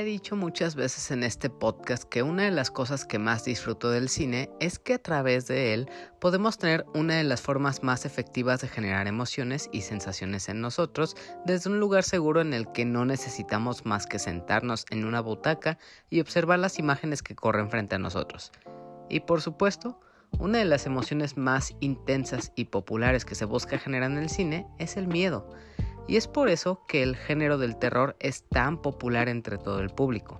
He dicho muchas veces en este podcast que una de las cosas que más disfruto del cine es que a través de él podemos tener una de las formas más efectivas de generar emociones y sensaciones en nosotros desde un lugar seguro en el que no necesitamos más que sentarnos en una butaca y observar las imágenes que corren frente a nosotros. Y por supuesto, una de las emociones más intensas y populares que se busca generar en el cine es el miedo y es por eso que el género del terror es tan popular entre todo el público.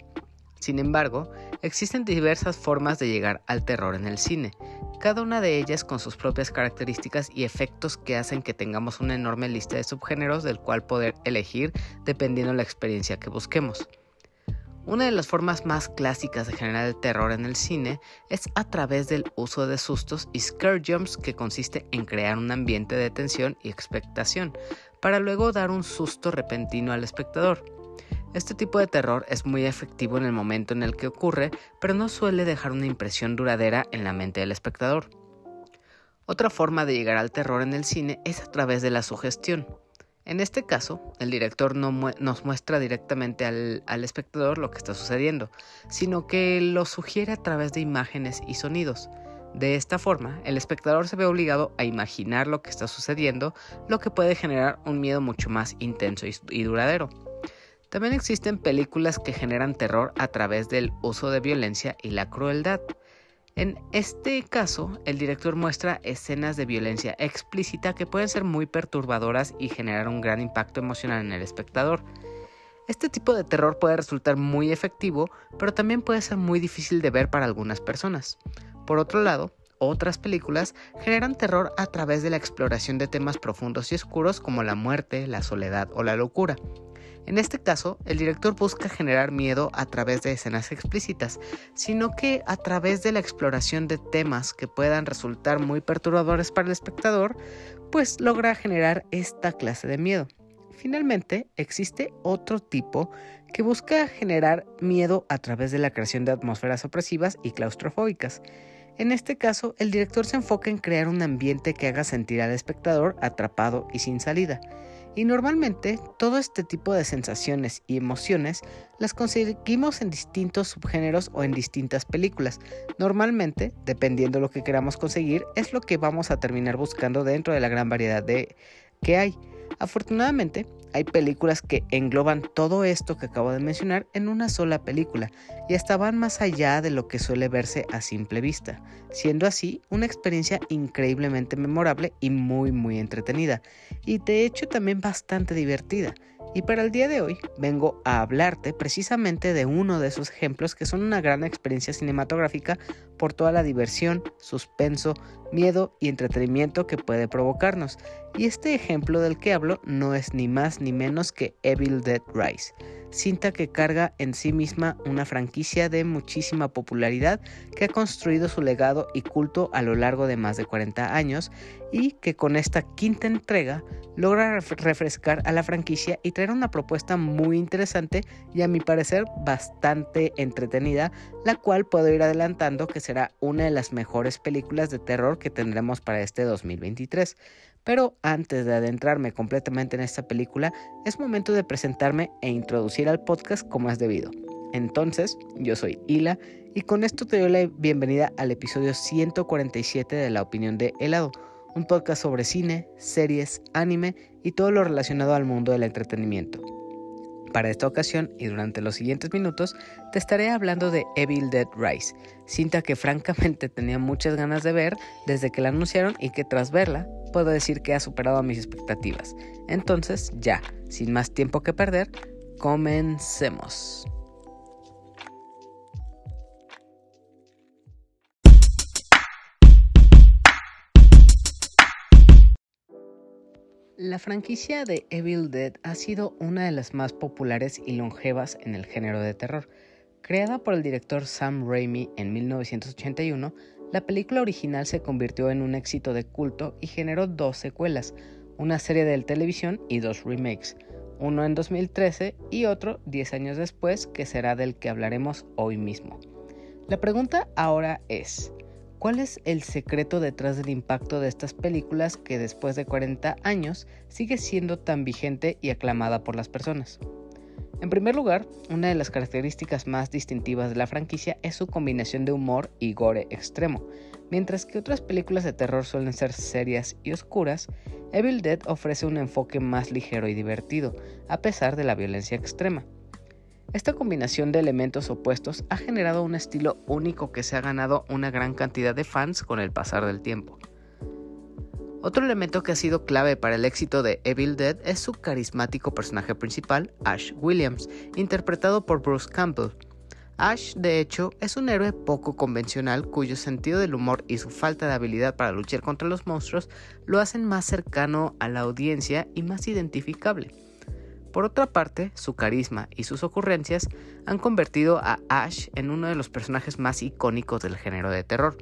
Sin embargo, existen diversas formas de llegar al terror en el cine, cada una de ellas con sus propias características y efectos que hacen que tengamos una enorme lista de subgéneros del cual poder elegir dependiendo la experiencia que busquemos. Una de las formas más clásicas de generar el terror en el cine es a través del uso de sustos y scare jumps que consiste en crear un ambiente de tensión y expectación, para luego dar un susto repentino al espectador. Este tipo de terror es muy efectivo en el momento en el que ocurre, pero no suele dejar una impresión duradera en la mente del espectador. Otra forma de llegar al terror en el cine es a través de la sugestión. En este caso, el director no nos muestra directamente al, espectador lo que está sucediendo, sino que lo sugiere a través de imágenes y sonidos. De esta forma, el espectador se ve obligado a imaginar lo que está sucediendo, lo que puede generar un miedo mucho más intenso y duradero. También existen películas que generan terror a través del uso de violencia y la crueldad. En este caso, el director muestra escenas de violencia explícita que pueden ser muy perturbadoras y generar un gran impacto emocional en el espectador. Este tipo de terror puede resultar muy efectivo, pero también puede ser muy difícil de ver para algunas personas. Por otro lado, otras películas generan terror a través de la exploración de temas profundos y oscuros como la muerte, la soledad o la locura. En este caso, el director busca generar miedo a través de escenas explícitas, sino que a través de la exploración de temas que puedan resultar muy perturbadores para el espectador, pues logra generar esta clase de miedo. Finalmente, existe otro tipo que busca generar miedo a través de la creación de atmósferas opresivas y claustrofóbicas. En este caso, el director se enfoca en crear un ambiente que haga sentir al espectador atrapado y sin salida. Y normalmente todo este tipo de sensaciones y emociones las conseguimos en distintos subgéneros o en distintas películas. Normalmente, dependiendo de lo que queramos conseguir, es lo que vamos a terminar buscando dentro de la gran variedad de que hay. Afortunadamente, hay películas que engloban todo esto que acabo de mencionar en una sola película y hasta van más allá de lo que suele verse a simple vista, siendo así una experiencia increíblemente memorable y muy muy entretenida, y de hecho también bastante divertida. Y para el día de hoy vengo a hablarte precisamente de uno de esos ejemplos que son una gran experiencia cinematográfica por toda la diversión, suspenso, miedo y entretenimiento que puede provocarnos. Y este ejemplo del que hablo no es ni más ni menos que Evil Dead Rise, cinta que carga en sí misma una franquicia de muchísima popularidad que ha construido su legado y culto a lo largo de más de 40 años y que con esta quinta entrega logra refrescar a la franquicia y traer una propuesta muy interesante y a mi parecer bastante entretenida, la cual puedo ir adelantando que será una de las mejores películas de terror que tendremos para este 2023. Pero antes de adentrarme completamente en esta película, es momento de presentarme e introducir al podcast como es debido. Entonces, yo soy Hila y con esto te doy la bienvenida al episodio 147 de La Opinión de Helado, un podcast sobre cine, series, anime y todo lo relacionado al mundo del entretenimiento. Para esta ocasión y durante los siguientes minutos te estaré hablando de Evil Dead Rise, cinta que francamente tenía muchas ganas de ver desde que la anunciaron y que tras verla puedo decir que ha superado mis expectativas. Entonces ya, sin más tiempo que perder, comencemos. La franquicia de Evil Dead ha sido una de las más populares y longevas en el género de terror. Creada por el director Sam Raimi en 1981, la película original se convirtió en un éxito de culto y generó dos secuelas, una serie de televisión y dos remakes, uno en 2013 y otro 10 años después que será del que hablaremos hoy mismo. La pregunta ahora es, ¿Cuál es el secreto detrás del impacto de estas películas que después de 40 años sigue siendo tan vigente y aclamada por las personas? En primer lugar, una de las características más distintivas de la franquicia es su combinación de humor y gore extremo. Mientras que otras películas de terror suelen ser serias y oscuras, Evil Dead ofrece un enfoque más ligero y divertido, a pesar de la violencia extrema. Esta combinación de elementos opuestos ha generado un estilo único que se ha ganado una gran cantidad de fans con el pasar del tiempo. Otro elemento que ha sido clave para el éxito de Evil Dead es su carismático personaje principal, Ash Williams, interpretado por Bruce Campbell. Ash, de hecho, es un héroe poco convencional cuyo sentido del humor y su falta de habilidad para luchar contra los monstruos lo hacen más cercano a la audiencia y más identificable. Por otra parte, su carisma y sus ocurrencias han convertido a Ash en uno de los personajes más icónicos del género de terror.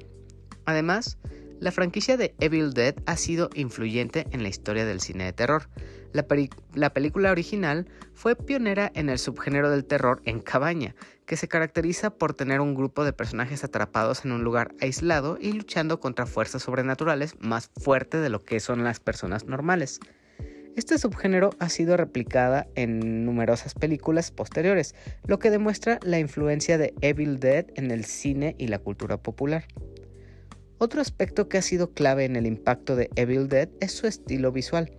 Además, la franquicia de Evil Dead ha sido influyente en la historia del cine de terror. La, película original fue pionera en el subgénero del terror en cabaña, que se caracteriza por tener un grupo de personajes atrapados en un lugar aislado y luchando contra fuerzas sobrenaturales más fuerte de lo que son las personas normales. Este subgénero ha sido replicada en numerosas películas posteriores, lo que demuestra la influencia de Evil Dead en el cine y la cultura popular. Otro aspecto que ha sido clave en el impacto de Evil Dead es su estilo visual.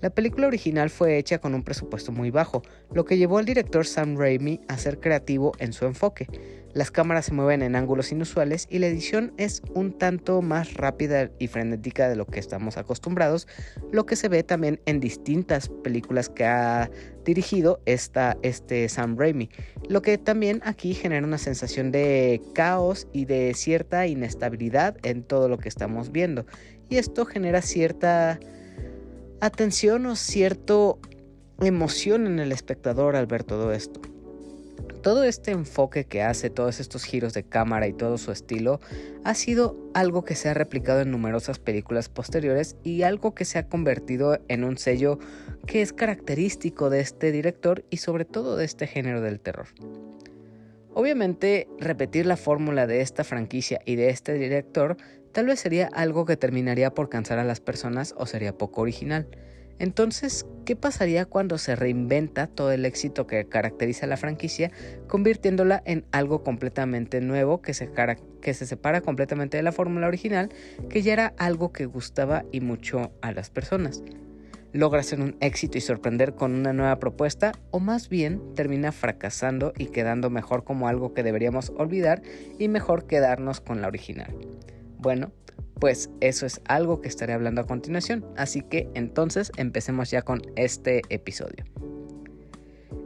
La película original fue hecha con un presupuesto muy bajo, lo que llevó al director Sam Raimi a ser creativo en su enfoque. Las cámaras se mueven en ángulos inusuales y la edición es un tanto más rápida y frenética de lo que estamos acostumbrados, lo que se ve también en distintas películas que ha dirigido este Sam Raimi, lo que también aquí genera una sensación de caos y de cierta inestabilidad en todo lo que estamos viendo. Y esto genera cierta atención o cierta emoción en el espectador al ver todo esto todo este enfoque que hace, todos estos giros de cámara y todo su estilo, ha sido algo que se ha replicado en numerosas películas posteriores y algo que se ha convertido en un sello que es característico de este director y sobre todo de este género del terror. Obviamente, repetir la fórmula de esta franquicia y de este director tal vez sería algo que terminaría por cansar a las personas o sería poco original. Entonces, ¿qué pasaría cuando se reinventa todo el éxito que caracteriza la franquicia, convirtiéndola en algo completamente nuevo que se, que se separa completamente de la fórmula original, que ya era algo que gustaba y mucho a las personas? ¿Logra ser un éxito y sorprender con una nueva propuesta o más bien termina fracasando y quedando mejor como algo que deberíamos olvidar y mejor quedarnos con la original? Bueno, pues eso es algo que estaré hablando a continuación, así que entonces empecemos ya con este episodio.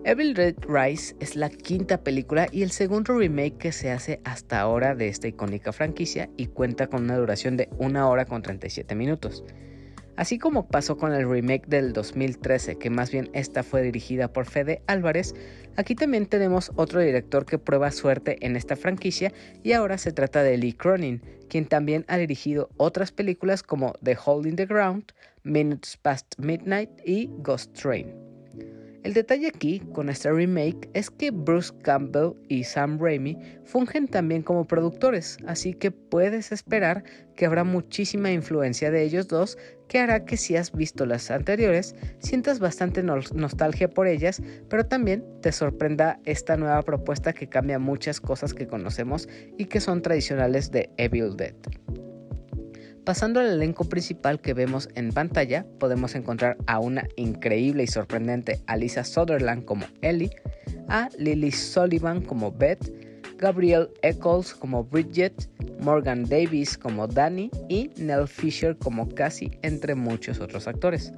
Evil Red Rise es la quinta película y el segundo remake que se hace hasta ahora de esta icónica franquicia y cuenta con una duración de 1 hora con 37 minutos. Así como pasó con el remake del 2013, que más bien esta fue dirigida por Fede Álvarez, aquí también tenemos otro director que prueba suerte en esta franquicia y ahora se trata de Lee Cronin, quien también ha dirigido otras películas como The Hole in the Ground, Minutes Past Midnight y Ghost Train. El detalle aquí con este remake es que Bruce Campbell y Sam Raimi fungen también como productores, así que puedes esperar que habrá muchísima influencia de ellos dos que hará que si has visto las anteriores sientas bastante nostalgia por ellas, pero también te sorprenda esta nueva propuesta que cambia muchas cosas que conocemos y que son tradicionales de Evil Dead. Pasando al elenco principal que vemos en pantalla, podemos encontrar a una increíble y sorprendente Alisa Sutherland como Ellie, a Lily Sullivan como Beth, Gabrielle Eccles como Bridget, Morgan Davis como Danny y Nell Fisher como Cassie, entre muchos otros actores.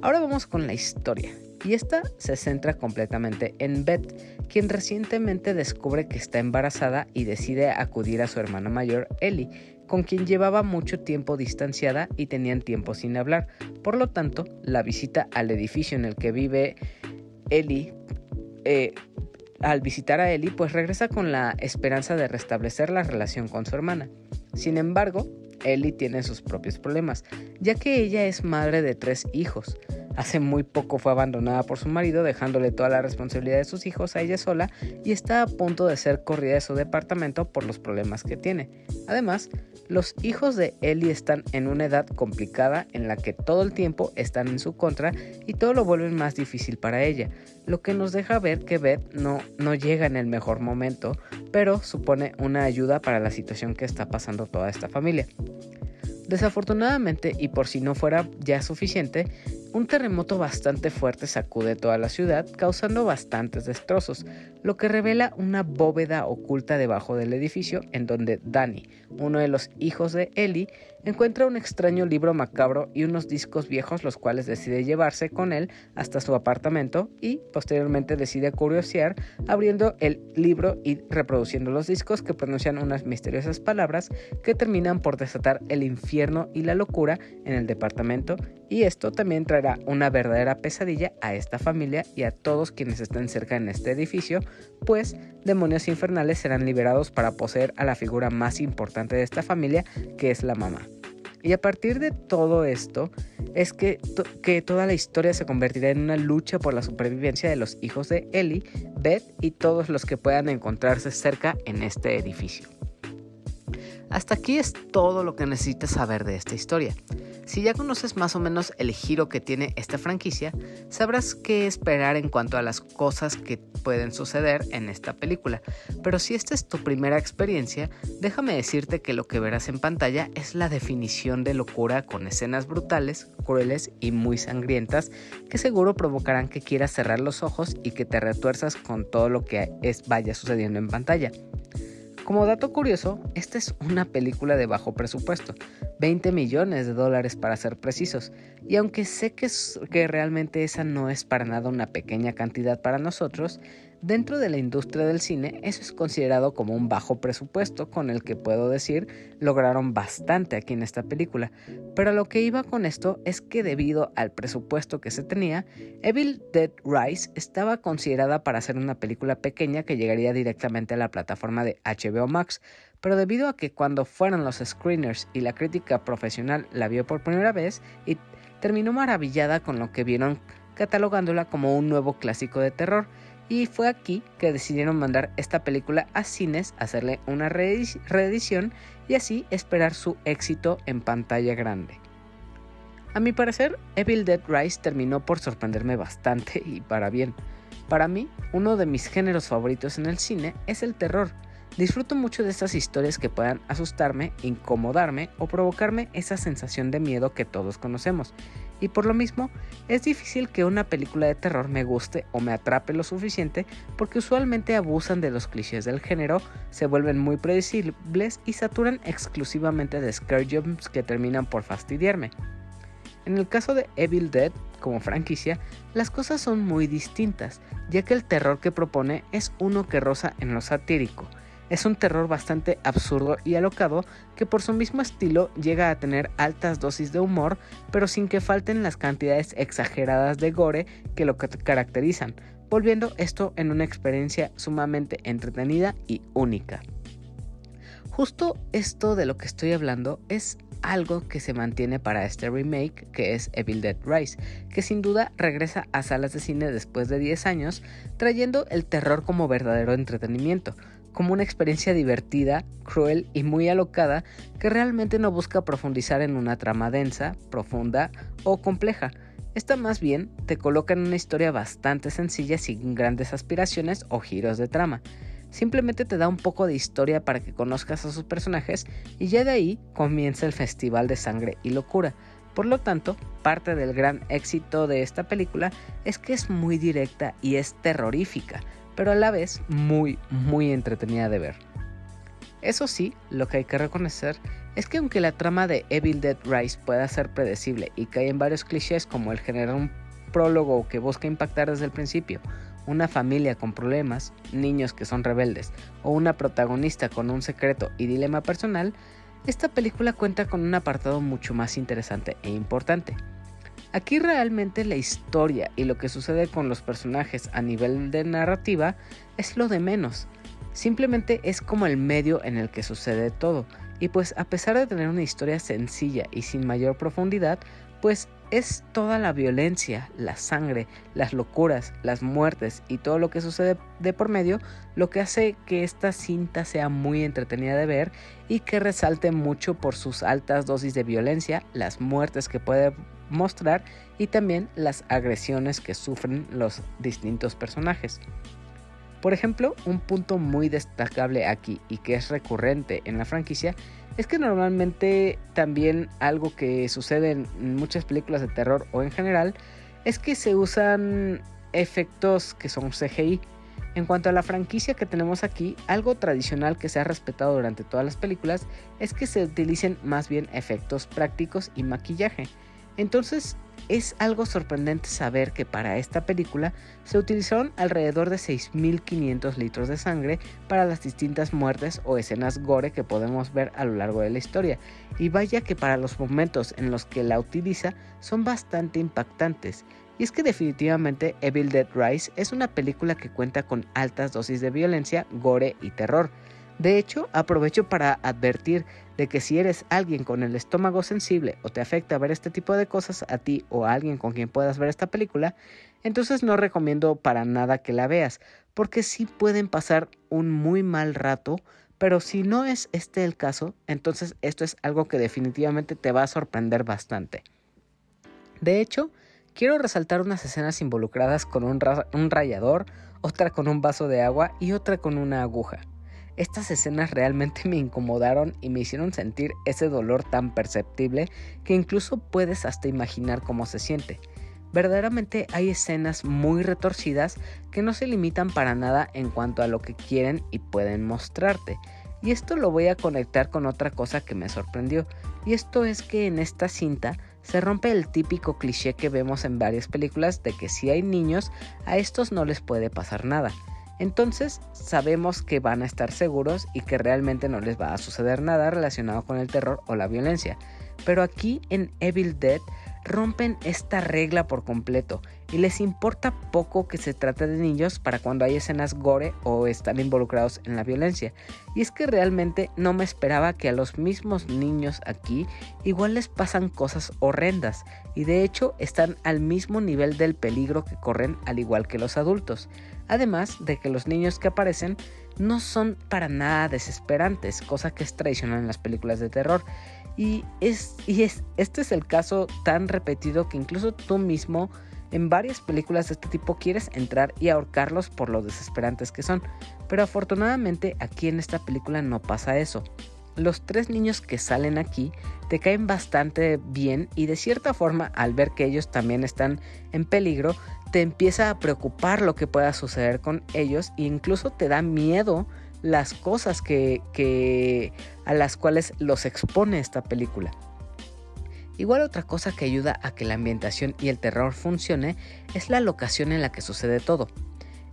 Ahora vamos con la historia, y esta se centra completamente en Beth, quien recientemente descubre que está embarazada y decide acudir a su hermana mayor, Ellie, con quien llevaba mucho tiempo distanciada y tenían tiempo sin hablar. Por lo tanto, la visita al edificio en el que vive Ellie, eh, al visitar a Ellie, pues regresa con la esperanza de restablecer la relación con su hermana. Sin embargo, Ellie tiene sus propios problemas, ya que ella es madre de tres hijos. Hace muy poco fue abandonada por su marido, dejándole toda la responsabilidad de sus hijos a ella sola y está a punto de ser corrida de su departamento por los problemas que tiene. Además, los hijos de Ellie están en una edad complicada en la que todo el tiempo están en su contra y todo lo vuelve más difícil para ella, lo que nos deja ver que Beth no, no llega en el mejor momento, pero supone una ayuda para la situación que está pasando toda esta familia. Desafortunadamente, y por si no fuera ya suficiente, un terremoto bastante fuerte sacude toda la ciudad, causando bastantes destrozos, lo que revela una bóveda oculta debajo del edificio en donde Danny, uno de los hijos de Ellie, encuentra un extraño libro macabro y unos discos viejos los cuales decide llevarse con él hasta su apartamento y posteriormente decide curiosear abriendo el libro y reproduciendo los discos que pronuncian unas misteriosas palabras que terminan por desatar el infierno y la locura en el departamento. Y esto también una verdadera pesadilla a esta familia y a todos quienes estén cerca en este edificio pues demonios infernales serán liberados para poseer a la figura más importante de esta familia, que es la mamá. Y a partir de todo esto es que, que, toda la historia se convertirá en una lucha por la supervivencia de los hijos de Ellie, Beth y todos los que puedan encontrarse cerca en este edificio. Hasta aquí es todo lo que necesitas saber de esta historia. Si ya conoces más o menos el giro que tiene esta franquicia, sabrás qué esperar en cuanto a las cosas que pueden suceder en esta película. Pero si esta es tu primera experiencia, déjame decirte que lo que verás en pantalla es la definición de locura con escenas brutales, crueles y muy sangrientas que seguro provocarán que quieras cerrar los ojos y que te retuerzas con todo lo que es, vaya sucediendo en pantalla. Como dato curioso, esta es una película de bajo presupuesto, 20 millones de dólares para ser precisos, y aunque sé que, realmente esa no es para nada una pequeña cantidad para nosotros, Dentro de la industria del cine, eso es considerado como un bajo presupuesto con el que puedo decir lograron bastante aquí en esta película. Pero lo que iba con esto es que debido al presupuesto que se tenía, Evil Dead Rise estaba considerada para ser una película pequeña que llegaría directamente a la plataforma de HBO Max, pero debido a que cuando fueron los screeners y la crítica profesional la vio por primera vez y terminó maravillada con lo que vieron catalogándola como un nuevo clásico de terror, y fue aquí que decidieron mandar esta película a cines, hacerle una reedición y así esperar su éxito en pantalla grande. A mi parecer, Evil Dead Rise terminó por sorprenderme bastante y para bien. Para mí, uno de mis géneros favoritos en el cine es el terror. Disfruto mucho de estas historias que puedan asustarme, incomodarme o provocarme esa sensación de miedo que todos conocemos y por lo mismo es difícil que una película de terror me guste o me atrape lo suficiente porque usualmente abusan de los clichés del género, se vuelven muy predecibles y saturan exclusivamente de scare jumps que terminan por fastidiarme. En el caso de Evil Dead, como franquicia, las cosas son muy distintas, ya que el terror que propone es uno que roza en lo satírico, es un terror bastante absurdo y alocado que por su mismo estilo llega a tener altas dosis de humor, pero sin que falten las cantidades exageradas de gore que lo caracterizan, volviendo esto en una experiencia sumamente entretenida y única. Justo esto de lo que estoy hablando es algo que se mantiene para este remake que es Evil Dead Rise, que sin duda regresa a salas de cine después de 10 años, trayendo el terror como verdadero entretenimiento, como una experiencia divertida, cruel y muy alocada que realmente no busca profundizar en una trama densa, profunda o compleja. Esta más bien te coloca en una historia bastante sencilla sin grandes aspiraciones o giros de trama. Simplemente te da un poco de historia para que conozcas a sus personajes y ya de ahí comienza el festival de sangre y locura. Por lo tanto, parte del gran éxito de esta película es que es muy directa y es terrorífica, pero a la vez muy, muy entretenida de ver. Eso sí, lo que hay que reconocer es que aunque la trama de Evil Dead Rise pueda ser predecible y cae en varios clichés como el generar un prólogo que busca impactar desde el principio, una familia con problemas, niños que son rebeldes o una protagonista con un secreto y dilema personal, esta película cuenta con un apartado mucho más interesante e importante, Aquí realmente la historia y lo que sucede con los personajes a nivel de narrativa es lo de menos. Simplemente es como el medio en el que sucede todo. Y pues a pesar de tener una historia sencilla y sin mayor profundidad, pues es toda la violencia, la sangre, las locuras, las muertes y todo lo que sucede de por medio lo que hace que esta cinta sea muy entretenida de ver y que resalte mucho por sus altas dosis de violencia, las muertes que puede mostrar y también las agresiones que sufren los distintos personajes. Por ejemplo, un punto muy destacable aquí y que es recurrente en la franquicia es que normalmente también algo que sucede en muchas películas de terror o en general es que se usan efectos que son CGI. En cuanto a la franquicia que tenemos aquí, algo tradicional que se ha respetado durante todas las películas es que se utilicen más bien efectos prácticos y maquillaje. Entonces, es algo sorprendente saber que para esta película se utilizaron alrededor de 6.500 litros de sangre para las distintas muertes o escenas gore que podemos ver a lo largo de la historia, y vaya que para los momentos en los que la utiliza son bastante impactantes. Y es que definitivamente Evil Dead Rise es una película que cuenta con altas dosis de violencia, gore y terror, de hecho, aprovecho para advertir de que si eres alguien con el estómago sensible o te afecta ver este tipo de cosas a ti o a alguien con quien puedas ver esta película, entonces no recomiendo para nada que la veas, porque sí pueden pasar un muy mal rato, pero si no es este el caso, entonces esto es algo que definitivamente te va a sorprender bastante. De hecho, quiero resaltar unas escenas involucradas con un, un rayador, otra con un vaso de agua y otra con una aguja. Estas escenas realmente me incomodaron y me hicieron sentir ese dolor tan perceptible que incluso puedes hasta imaginar cómo se siente. Verdaderamente hay escenas muy retorcidas que no se limitan para nada en cuanto a lo que quieren y pueden mostrarte. Y esto lo voy a conectar con otra cosa que me sorprendió. Y esto es que en esta cinta se rompe el típico cliché que vemos en varias películas de que si hay niños, a estos no les puede pasar nada entonces sabemos que van a estar seguros y que realmente no les va a suceder nada relacionado con el terror o la violencia. Pero aquí en Evil Dead rompen esta regla por completo y les importa poco que se trate de niños para cuando hay escenas gore o están involucrados en la violencia. Y es que realmente no me esperaba que a los mismos niños aquí igual les pasan cosas horrendas y de hecho están al mismo nivel del peligro que corren al igual que los adultos. Además de que los niños que aparecen no son para nada desesperantes, cosa que es tradicional en las películas de terror. Y, es, y es, este es el caso tan repetido que incluso tú mismo en varias películas de este tipo quieres entrar y ahorcarlos por lo desesperantes que son. Pero afortunadamente aquí en esta película no pasa eso. Los tres niños que salen aquí te caen bastante bien y de cierta forma al ver que ellos también están en peligro te empieza a preocupar lo que pueda suceder con ellos e incluso te da miedo las cosas que, a las cuales los expone esta película. Igual otra cosa que ayuda a que la ambientación y el terror funcione es la locación en la que sucede todo.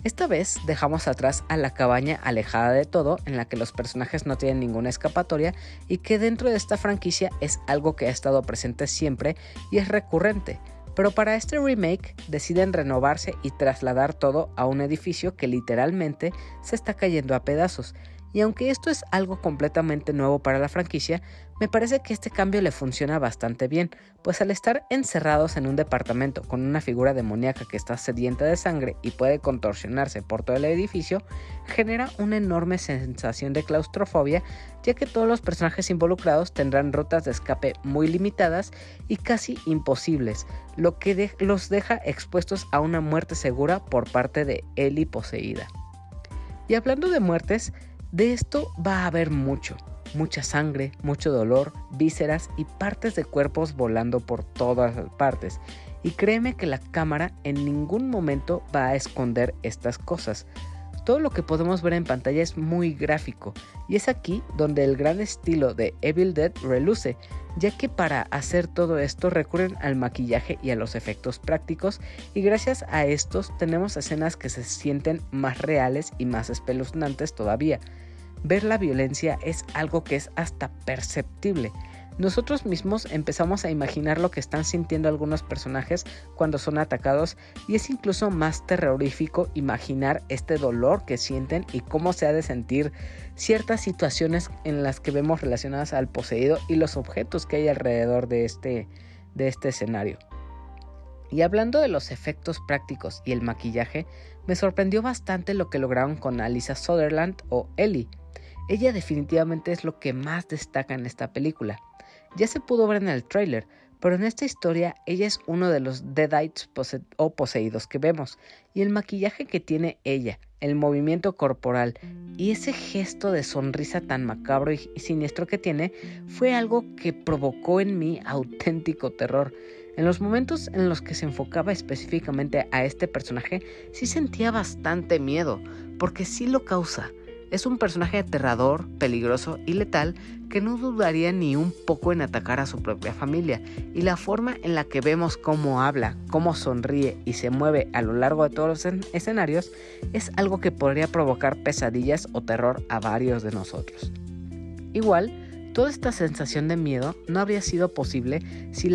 Esta vez dejamos atrás a la cabaña alejada de todo, en la que los personajes no tienen ninguna escapatoria y que dentro de esta franquicia es algo que ha estado presente siempre y es recurrente. Pero para este remake deciden renovarse y trasladar todo a un edificio que literalmente se está cayendo a pedazos. Y aunque esto es algo completamente nuevo para la franquicia, me parece que este cambio le funciona bastante bien, pues al estar encerrados en un departamento con una figura demoníaca que está sedienta de sangre y puede contorsionarse por todo el edificio, genera una enorme sensación de claustrofobia, ya que todos los personajes involucrados tendrán rutas de escape muy limitadas y casi imposibles, lo que los deja expuestos a una muerte segura por parte de Ellie poseída. Y hablando de muertes, de esto va a haber mucho, mucha sangre, mucho dolor, vísceras y partes de cuerpos volando por todas partes. Y créeme que la cámara en ningún momento va a esconder estas cosas. Todo lo que podemos ver en pantalla es muy gráfico y es aquí donde el gran estilo de Evil Dead reluce, ya que para hacer todo esto recurren al maquillaje y a los efectos prácticos y gracias a estos tenemos escenas que se sienten más reales y más espeluznantes todavía. Ver la violencia es algo que es hasta perceptible nosotros mismos empezamos a imaginar lo que están sintiendo algunos personajes cuando son atacados y es incluso más terrorífico imaginar este dolor que sienten y cómo se ha de sentir ciertas situaciones en las que vemos relacionadas al poseído y los objetos que hay alrededor de este, de este escenario. Y hablando de los efectos prácticos y el maquillaje, me sorprendió bastante lo que lograron con Alisa Sutherland o Ellie. Ella definitivamente es lo que más destaca en esta película. Ya se pudo ver en el tráiler, pero en esta historia ella es uno de los Deadites o poseídos que vemos, y el maquillaje que tiene ella, el movimiento corporal y ese gesto de sonrisa tan macabro y siniestro que tiene fue algo que provocó en mí auténtico terror. En los momentos en los que se enfocaba específicamente a este personaje, sí sentía bastante miedo, porque sí lo causa. Es un personaje aterrador, peligroso y letal que no dudaría ni un poco en atacar a su propia familia, y la forma en la que vemos cómo habla, cómo sonríe y se mueve a lo largo de todos los escenarios es algo que podría provocar pesadillas o terror a varios de nosotros. Igual, Toda esta sensación de miedo no habría sido posible sin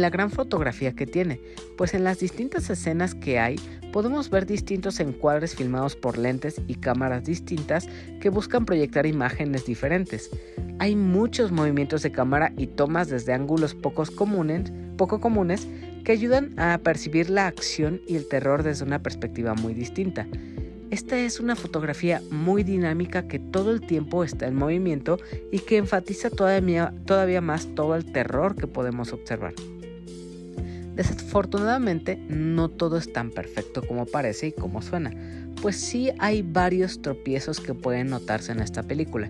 la, gran fotografía que tiene, pues en las distintas escenas que hay podemos ver distintos encuadres filmados por lentes y cámaras distintas que buscan proyectar imágenes diferentes. Hay muchos movimientos de cámara y tomas desde ángulos poco comunes que ayudan a percibir la acción y el terror desde una perspectiva muy distinta. Esta es una fotografía muy dinámica que todo el tiempo está en movimiento y que enfatiza todavía, más todo el terror que podemos observar. Desafortunadamente, no todo es tan perfecto como parece y como suena, pues sí hay varios tropiezos que pueden notarse en esta película.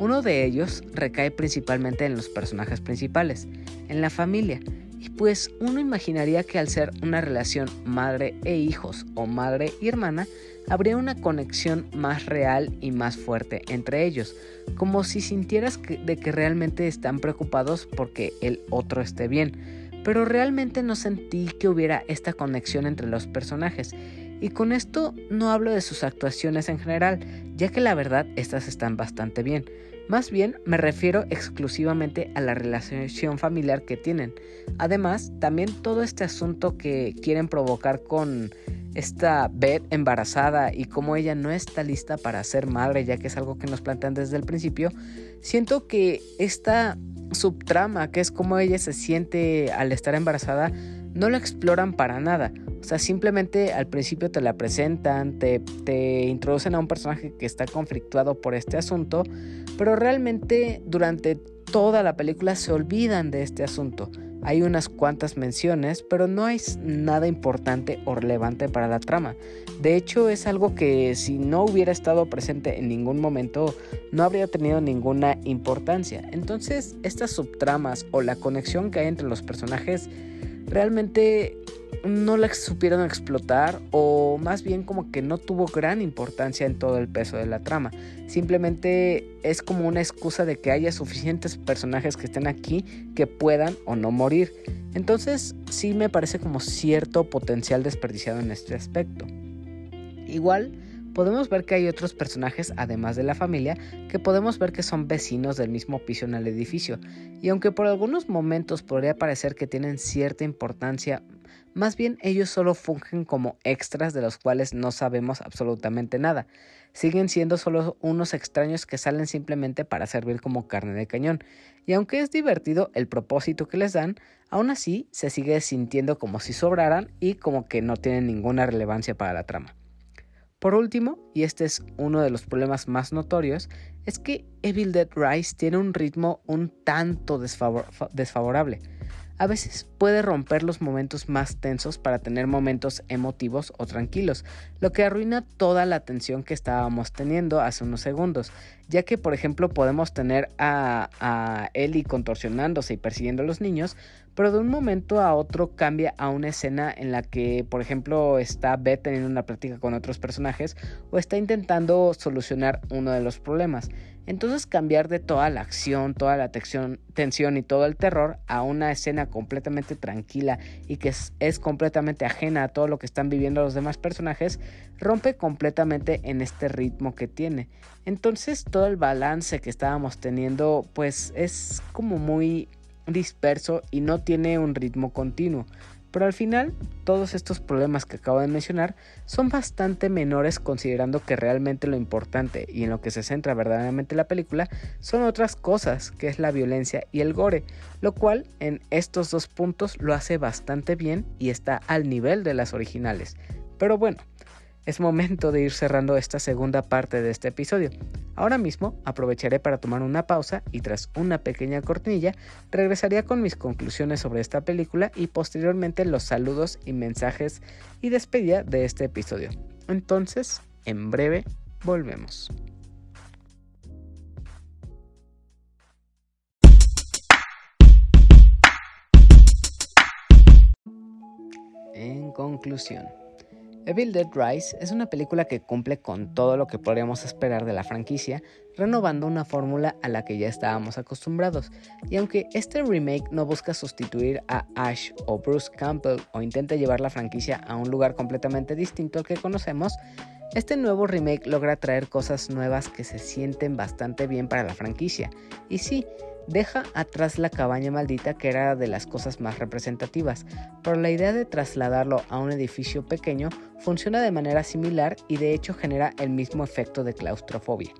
Uno de ellos recae principalmente en los personajes principales, en la familia, pues uno imaginaría que al ser una relación madre e hijos o madre y hermana, habría una conexión más real y más fuerte entre ellos, como si sintieras de que realmente están preocupados porque el otro esté bien. Pero realmente no sentí que hubiera esta conexión entre los personajes. Y con esto no hablo de sus actuaciones en general, ya que la verdad estas están bastante bien. Más bien me refiero exclusivamente a la relación familiar que tienen. Además, también todo este asunto que quieren provocar con esta Beth embarazada y cómo ella no está lista para ser madre, ya que es algo que nos plantean desde el principio, siento que esta subtrama, que es cómo ella se siente al estar embarazada, no la exploran para nada. O sea, simplemente al principio te la presentan, te, te introducen a un personaje que está conflictuado por este asunto, pero realmente durante toda la película se olvidan de este asunto. Hay unas cuantas menciones, pero no hay nada importante o relevante para la trama. De hecho, es algo que si no hubiera estado presente en ningún momento, no habría tenido ninguna importancia. Entonces, estas subtramas o la conexión que hay entre los personajes realmente no la supieron explotar o más bien como que no tuvo gran importancia en todo el peso de la trama. Simplemente es como una excusa de que haya suficientes personajes que estén aquí que puedan o no morir. Entonces sí me parece como cierto potencial desperdiciado en este aspecto. Igual podemos ver que hay otros personajes, además de la familia, que podemos ver que son vecinos del mismo piso en el edificio, y aunque por algunos momentos podría parecer que tienen cierta importancia más bien ellos solo fungen como extras de los cuales no sabemos absolutamente nada. Siguen siendo solo unos extraños que salen simplemente para servir como carne de cañón. Y aunque es divertido el propósito que les dan, aún así se sigue sintiendo como si sobraran y como que no tienen ninguna relevancia para la trama. Por último, y este es uno de los problemas más notorios, es que Evil Dead Rise tiene un ritmo un tanto desfavorable. A veces puede romper los momentos más tensos para tener momentos emotivos o tranquilos, lo que arruina toda la tensión que estábamos teniendo hace unos segundos, ya que por ejemplo podemos tener a, a Ellie contorsionándose y persiguiendo a los niños, pero de un momento a otro cambia a una escena en la que por ejemplo está Beth teniendo una práctica con otros personajes o está intentando solucionar uno de los problemas. Entonces cambiar de toda la acción, toda la tensión, y todo el terror a una escena completamente tranquila y que es, completamente ajena a todo lo que están viviendo los demás personajes, rompe completamente en este ritmo que tiene. Entonces todo el balance que estábamos teniendo pues es como muy disperso y no tiene un ritmo continuo. Pero al final, todos estos problemas que acabo de mencionar son bastante menores considerando que realmente lo importante y en lo que se centra verdaderamente la película son otras cosas, que es la violencia y el gore, lo cual en estos dos puntos lo hace bastante bien y está al nivel de las originales. Pero bueno, es momento de ir cerrando esta segunda parte de este episodio. Ahora mismo aprovecharé para tomar una pausa y tras una pequeña cortinilla regresaría con mis conclusiones sobre esta película y posteriormente los saludos y mensajes y despedida de este episodio. Entonces, en breve, volvemos. En conclusión, Evil Dead Rise es una película que cumple con todo lo que podríamos esperar de la franquicia, renovando una fórmula a la que ya estábamos acostumbrados. Y aunque este remake no busca sustituir a Ash o Bruce Campbell o intenta llevar la franquicia a un lugar completamente distinto al que conocemos, este nuevo remake logra traer cosas nuevas que se sienten bastante bien para la franquicia. Y sí, Deja atrás la cabaña maldita que era de las cosas más representativas, pero la idea de trasladarlo a un edificio pequeño funciona de manera similar y de hecho genera el mismo efecto de claustrofobia.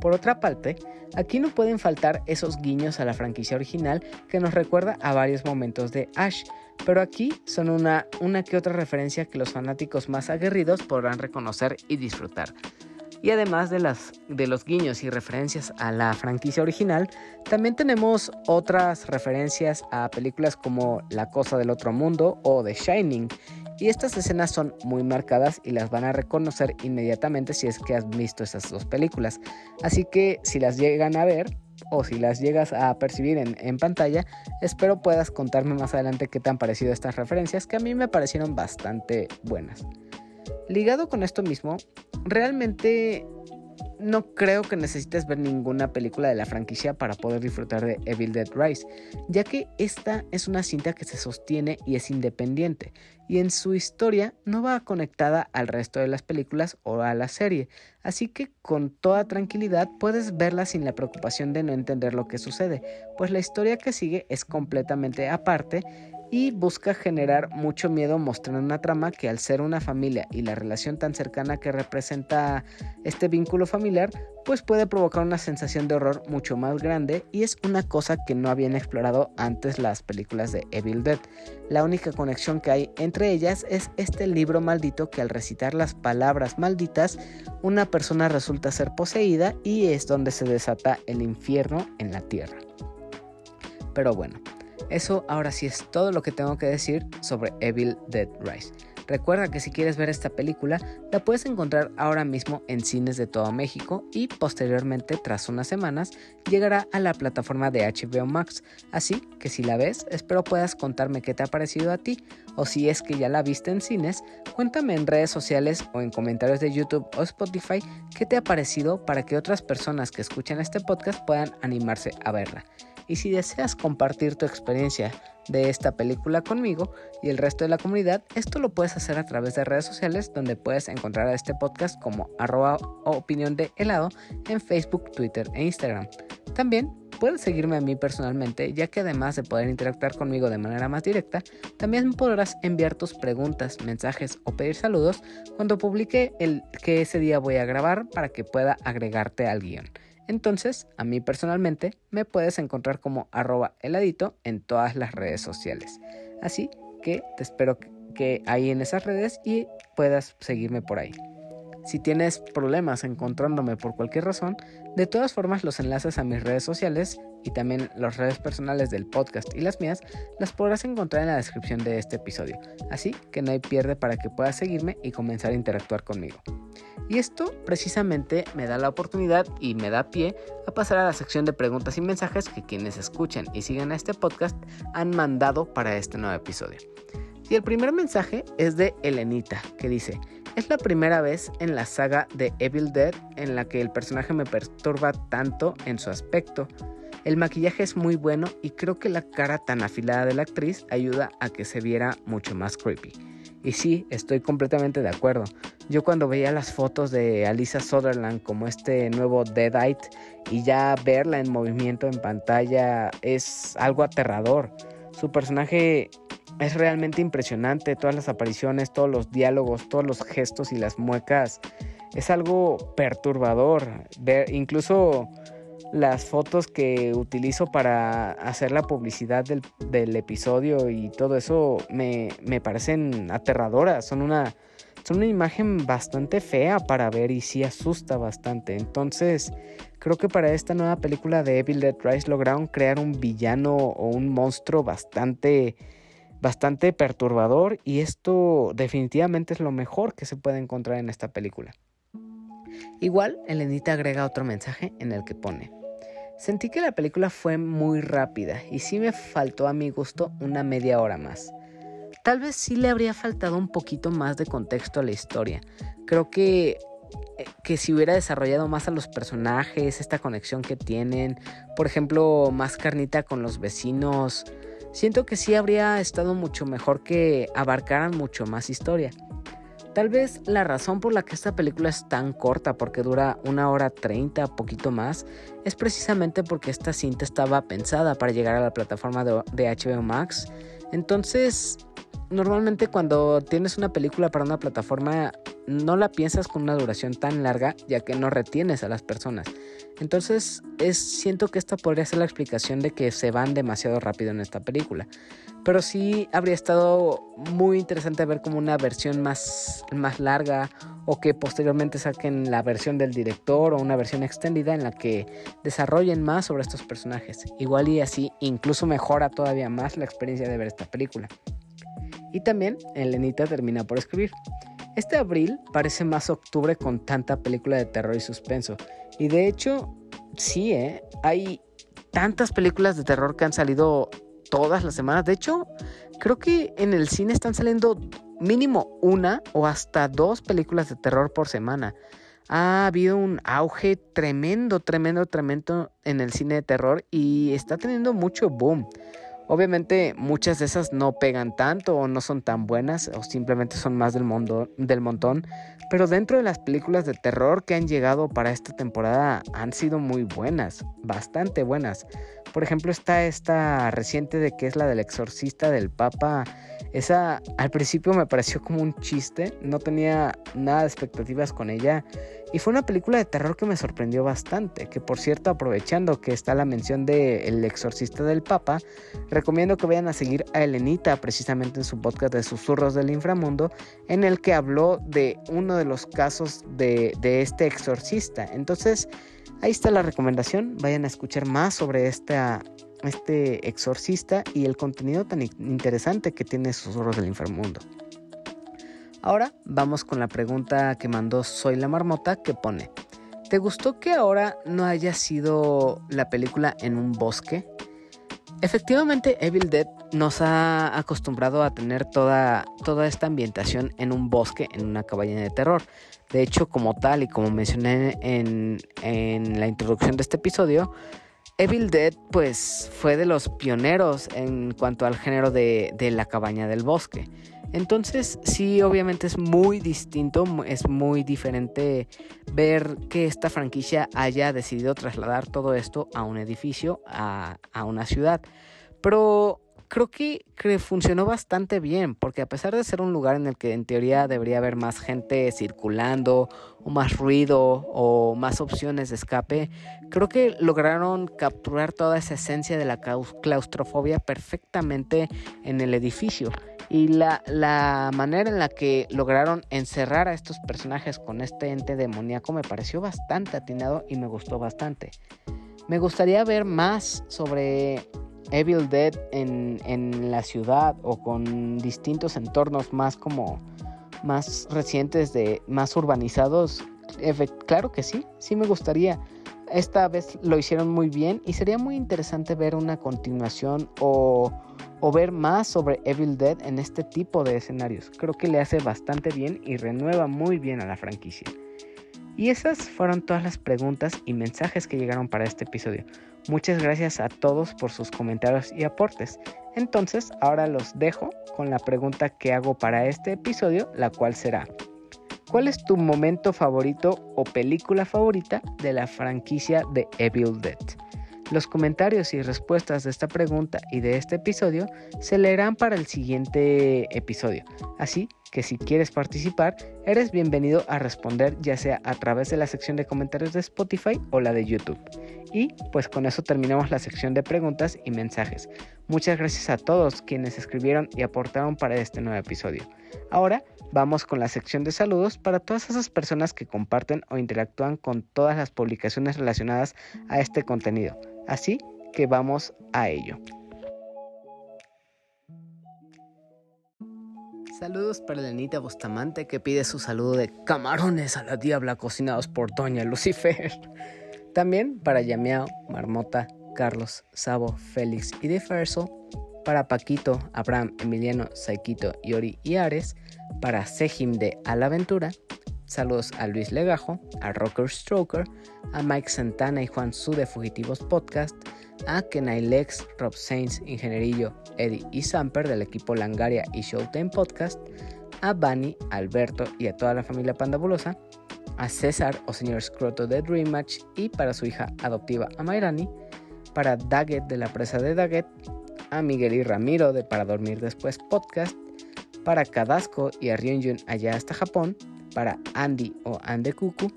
Por otra parte, aquí no pueden faltar esos guiños a la franquicia original que nos recuerda a varios momentos de Ash, pero aquí son una, una que otra referencia que los fanáticos más aguerridos podrán reconocer y disfrutar. Y además de, las, de los guiños y referencias a la franquicia original, también tenemos otras referencias a películas como La Cosa del Otro Mundo o The Shining. Y estas escenas son muy marcadas y las van a reconocer inmediatamente si es que has visto esas dos películas. Así que si las llegan a ver, o si las llegas a percibir en, en, pantalla, espero puedas contarme más adelante qué te han parecido estas referencias que a mí me parecieron bastante buenas. Ligado con esto mismo, realmente no creo que necesites ver ninguna película de la franquicia para poder disfrutar de Evil Dead Rise, ya que esta es una cinta que se sostiene y es independiente, y en su historia no va conectada al resto de las películas o a la serie, así que con toda tranquilidad puedes verla sin la preocupación de no entender lo que sucede, pues la historia que sigue es completamente aparte y busca generar mucho miedo mostrando una trama que al ser una familia y la relación tan cercana que representa este vínculo familiar, pues puede provocar una sensación de horror mucho más grande y es una cosa que no habían explorado antes las películas de Evil Dead. La única conexión que hay entre ellas es este libro maldito que al recitar las palabras malditas, una persona resulta ser poseída y es donde se desata el infierno en la tierra. Pero bueno, eso ahora sí es todo lo que tengo que decir sobre Evil Dead Rise. Recuerda que si quieres ver esta película, la puedes encontrar ahora mismo en cines de todo México y posteriormente, tras unas semanas, llegará a la plataforma de HBO Max. Así que si la ves, espero puedas contarme qué te ha parecido a ti, o si es que ya la viste en cines, cuéntame en redes sociales o en comentarios de YouTube o Spotify qué te ha parecido para que otras personas que escuchen este podcast puedan animarse a verla. Y si deseas compartir tu experiencia de esta película conmigo y el resto de la comunidad, esto lo puedes hacer a través de redes sociales donde puedes encontrar a este podcast como arroba opinión de helado en Facebook, Twitter e Instagram. También puedes seguirme a mí personalmente, ya que además de poder interactuar conmigo de manera más directa, también podrás enviar tus preguntas, mensajes o pedir saludos cuando publique el que ese día voy a grabar para que pueda agregarte al guion. Entonces, a mí personalmente me puedes encontrar como arroba heladito en todas las redes sociales. Así que te espero que ahí en esas redes y puedas seguirme por ahí. Si tienes problemas encontrándome por cualquier razón, de todas formas los enlaces a mis redes sociales y también las redes personales del podcast y las mías las podrás encontrar en la descripción de este episodio. Así que no hay pierde para que puedas seguirme y comenzar a interactuar conmigo. Y esto precisamente me da la oportunidad y me da pie a pasar a la sección de preguntas y mensajes que quienes escuchan y siguen a este podcast han mandado para este nuevo episodio. Y el primer mensaje es de Elenita, que dice, es la primera vez en la saga de Evil Dead en la que el personaje me perturba tanto en su aspecto. El maquillaje es muy bueno y creo que la cara tan afilada de la actriz ayuda a que se viera mucho más creepy. Y sí, estoy completamente de acuerdo. Yo cuando veía las fotos de Alisa Sutherland como este nuevo Deadite y ya verla en movimiento en pantalla es algo aterrador. Su personaje es realmente impresionante, todas las apariciones, todos los diálogos, todos los gestos y las muecas. Es algo perturbador. Ver, incluso las fotos que utilizo para hacer la publicidad del, episodio y todo eso me, me, parecen aterradoras. Son una, son una imagen bastante fea para ver y sí asusta bastante. Entonces, creo que para esta nueva película de Evil Dead Rise lograron crear un villano o un monstruo bastante bastante perturbador y esto definitivamente es lo mejor que se puede encontrar en esta película. Igual, Elenita agrega otro mensaje en el que pone, sentí que la película fue muy rápida y sí me faltó a mi gusto una media hora más. Tal vez sí le habría faltado un poquito más de contexto a la historia. Creo que eh, que si hubiera desarrollado más a los personajes, esta conexión que tienen, por ejemplo, más carnita con los vecinos, siento que sí habría estado mucho mejor que abarcaran mucho más historia. Tal vez la razón por la que esta película es tan corta, porque dura una hora treinta, poquito más, es precisamente porque esta cinta estaba pensada para llegar a la plataforma de, de HBO Max. Entonces, normalmente cuando tienes una película para una plataforma no la piensas con una duración tan larga ya que no retienes a las personas. Entonces es, siento que esta podría ser la explicación de que se van demasiado rápido en esta película. Pero sí habría estado muy interesante ver como una versión más, más larga o que posteriormente saquen la versión del director o una versión extendida en la que desarrollen más sobre estos personajes. Igual y así incluso mejora todavía más la experiencia de ver esta película. Y también Elenita termina por escribir. Este abril parece más octubre con tanta película de terror y suspenso. Y de hecho, sí, ¿eh? hay tantas películas de terror que han salido todas las semanas. De hecho, creo que en el cine están saliendo mínimo una o hasta dos películas de terror por semana. Ha habido un auge tremendo, tremendo, tremendo en el cine de terror y está teniendo mucho boom. Obviamente muchas de esas no pegan tanto o no son tan buenas o simplemente son más del, del montón, pero dentro de las películas de terror que han llegado para esta temporada han sido muy buenas, bastante buenas. Por ejemplo está esta reciente de que es la del exorcista del Papa. Esa al principio me pareció como un chiste, no tenía nada de expectativas con ella y fue una película de terror que me sorprendió bastante, que por cierto aprovechando que está la mención de El exorcista del Papa, recomiendo que vayan a seguir a Elenita precisamente en su podcast de Susurros del Inframundo, en el que habló de uno de los casos de, este exorcista. Entonces, ahí está la recomendación, vayan a escuchar más sobre este exorcista y el contenido tan interesante que tiene Susurros del Inframundo. Ahora vamos con la pregunta que mandó Soy la Marmota que pone, ¿te gustó que ahora no haya sido la película en un bosque? Efectivamente, Evil Dead nos ha acostumbrado a tener toda, toda esta ambientación en un bosque, en una cabaña de terror. De hecho, como tal y como mencioné en, la introducción de este episodio, Evil Dead pues fue de los pioneros en cuanto al género de, de la cabaña del bosque. Entonces, sí, obviamente es muy distinto, es muy diferente ver que esta franquicia haya decidido trasladar todo esto a un edificio, a, una ciudad. Pero creo que, funcionó bastante bien, porque a pesar de ser un lugar en el que en teoría debería haber más gente circulando, o más ruido, o más opciones de escape, creo que lograron capturar toda esa esencia de la claustrofobia perfectamente en el edificio y la, la, manera en la que lograron encerrar a estos personajes con este ente demoníaco me pareció bastante atinado y me gustó bastante. Me gustaría ver más sobre Evil Dead en, en la ciudad o con distintos entornos más como más recientes de más urbanizados. Claro que sí, sí me gustaría. Esta vez lo hicieron muy bien y sería muy interesante ver una continuación o o ver más sobre Evil Dead en este tipo de escenarios. Creo que le hace bastante bien y renueva muy bien a la franquicia. Y esas fueron todas las preguntas y mensajes que llegaron para este episodio. Muchas gracias a todos por sus comentarios y aportes. Entonces, ahora los dejo con la pregunta que hago para este episodio, la cual será, ¿cuál es tu momento favorito o película favorita de la franquicia de Evil Dead? Los comentarios y respuestas de esta pregunta y de este episodio se leerán para el siguiente episodio. Así que si quieres participar, eres bienvenido a responder ya sea a través de la sección de comentarios de Spotify o la de YouTube. Y pues con eso terminamos la sección de preguntas y mensajes. Muchas gracias a todos quienes escribieron y aportaron para este nuevo episodio. Ahora vamos con la sección de saludos para todas esas personas que comparten o interactúan con todas las publicaciones relacionadas a este contenido. Así que vamos a ello. Saludos para Lenita Bustamante que pide su saludo de camarones a la diabla cocinados por Doña Lucifer. También para Yameao, Marmota, Carlos, Sabo, Félix y Deferso. Para Paquito, Abraham, Emiliano, Saikito, Yori y Ares. Para Sejim de Alaventura. Saludos a Luis Legajo, a Rocker Stroker, a Mike Santana y Juan Su de Fugitivos Podcast, a Kenai Lex, Rob Sainz, Ingenierillo, Eddie y Samper del equipo Langaria y Showtime Podcast, a Bunny, Alberto y a toda la familia pandabulosa, a César o señor Scroto de Dream Match y para su hija adoptiva a Mayrani, para Daggett de la presa de Daggett, a Miguel y Ramiro de Para Dormir Después Podcast, para Kadasco y a Ryunjun allá hasta Japón, para Andy o Ande Cucu,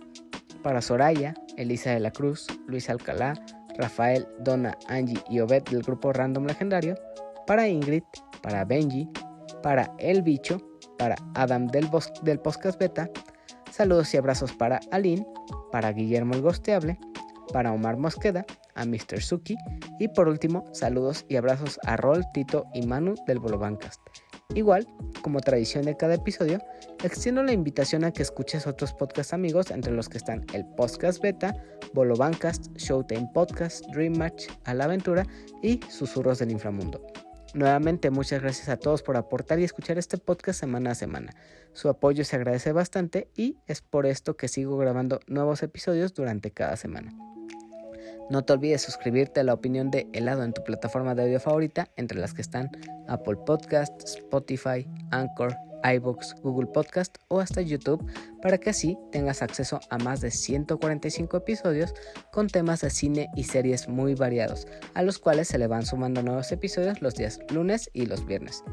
para Soraya, Elisa de la Cruz, Luis Alcalá, Rafael, Donna, Angie y Obed del grupo Random Legendario, para Ingrid, para Benji, para El Bicho, para Adam del, del Podcast Beta, saludos y abrazos para Aline, para Guillermo el Gosteable, para Omar Mosqueda, a Mr. Suki y por último saludos y abrazos a Rol, Tito y Manu del Bolobancast. Igual, como tradición de cada episodio, extiendo la invitación a que escuches otros podcast amigos entre los que están el Podcast Beta, Bolo Bancast, Showtime Podcast, Dream Match, A la Aventura y Susurros del Inframundo. Nuevamente muchas gracias a todos por aportar y escuchar este podcast semana a semana. Su apoyo se agradece bastante y es por esto que sigo grabando nuevos episodios durante cada semana. No te olvides suscribirte a la opinión de helado en tu plataforma de audio favorita, entre las que están Apple Podcast, Spotify, Anchor, iBooks, Google Podcast o hasta YouTube, para que así tengas acceso a más de 145 episodios con temas de cine y series muy variados, a los cuales se le van sumando nuevos episodios los días lunes y los viernes.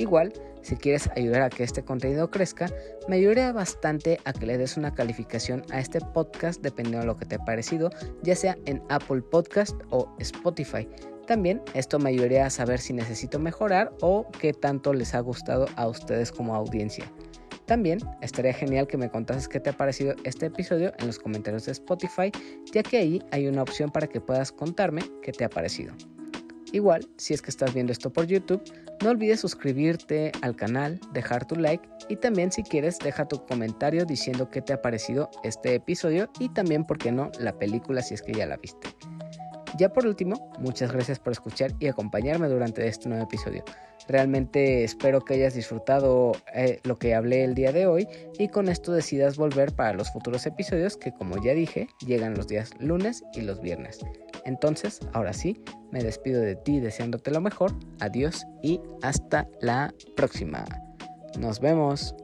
Igual, si quieres ayudar a que este contenido crezca, me ayudaría bastante a que le des una calificación a este podcast dependiendo de lo que te ha parecido, ya sea en Apple Podcast o Spotify. También esto me ayudaría a saber si necesito mejorar o qué tanto les ha gustado a ustedes como audiencia. También estaría genial que me contases qué te ha parecido este episodio en los comentarios de Spotify, ya que ahí hay una opción para que puedas contarme qué te ha parecido. Igual, si es que estás viendo esto por YouTube, no olvides suscribirte al canal, dejar tu like y también si quieres deja tu comentario diciendo qué te ha parecido este episodio y también, por qué no, la película si es que ya la viste. Ya por último, muchas gracias por escuchar y acompañarme durante este nuevo episodio. Realmente espero que hayas disfrutado eh, lo que hablé el día de hoy y con esto decidas volver para los futuros episodios que como ya dije llegan los días lunes y los viernes. Entonces, ahora sí, me despido de ti deseándote lo mejor. Adiós y hasta la próxima. Nos vemos.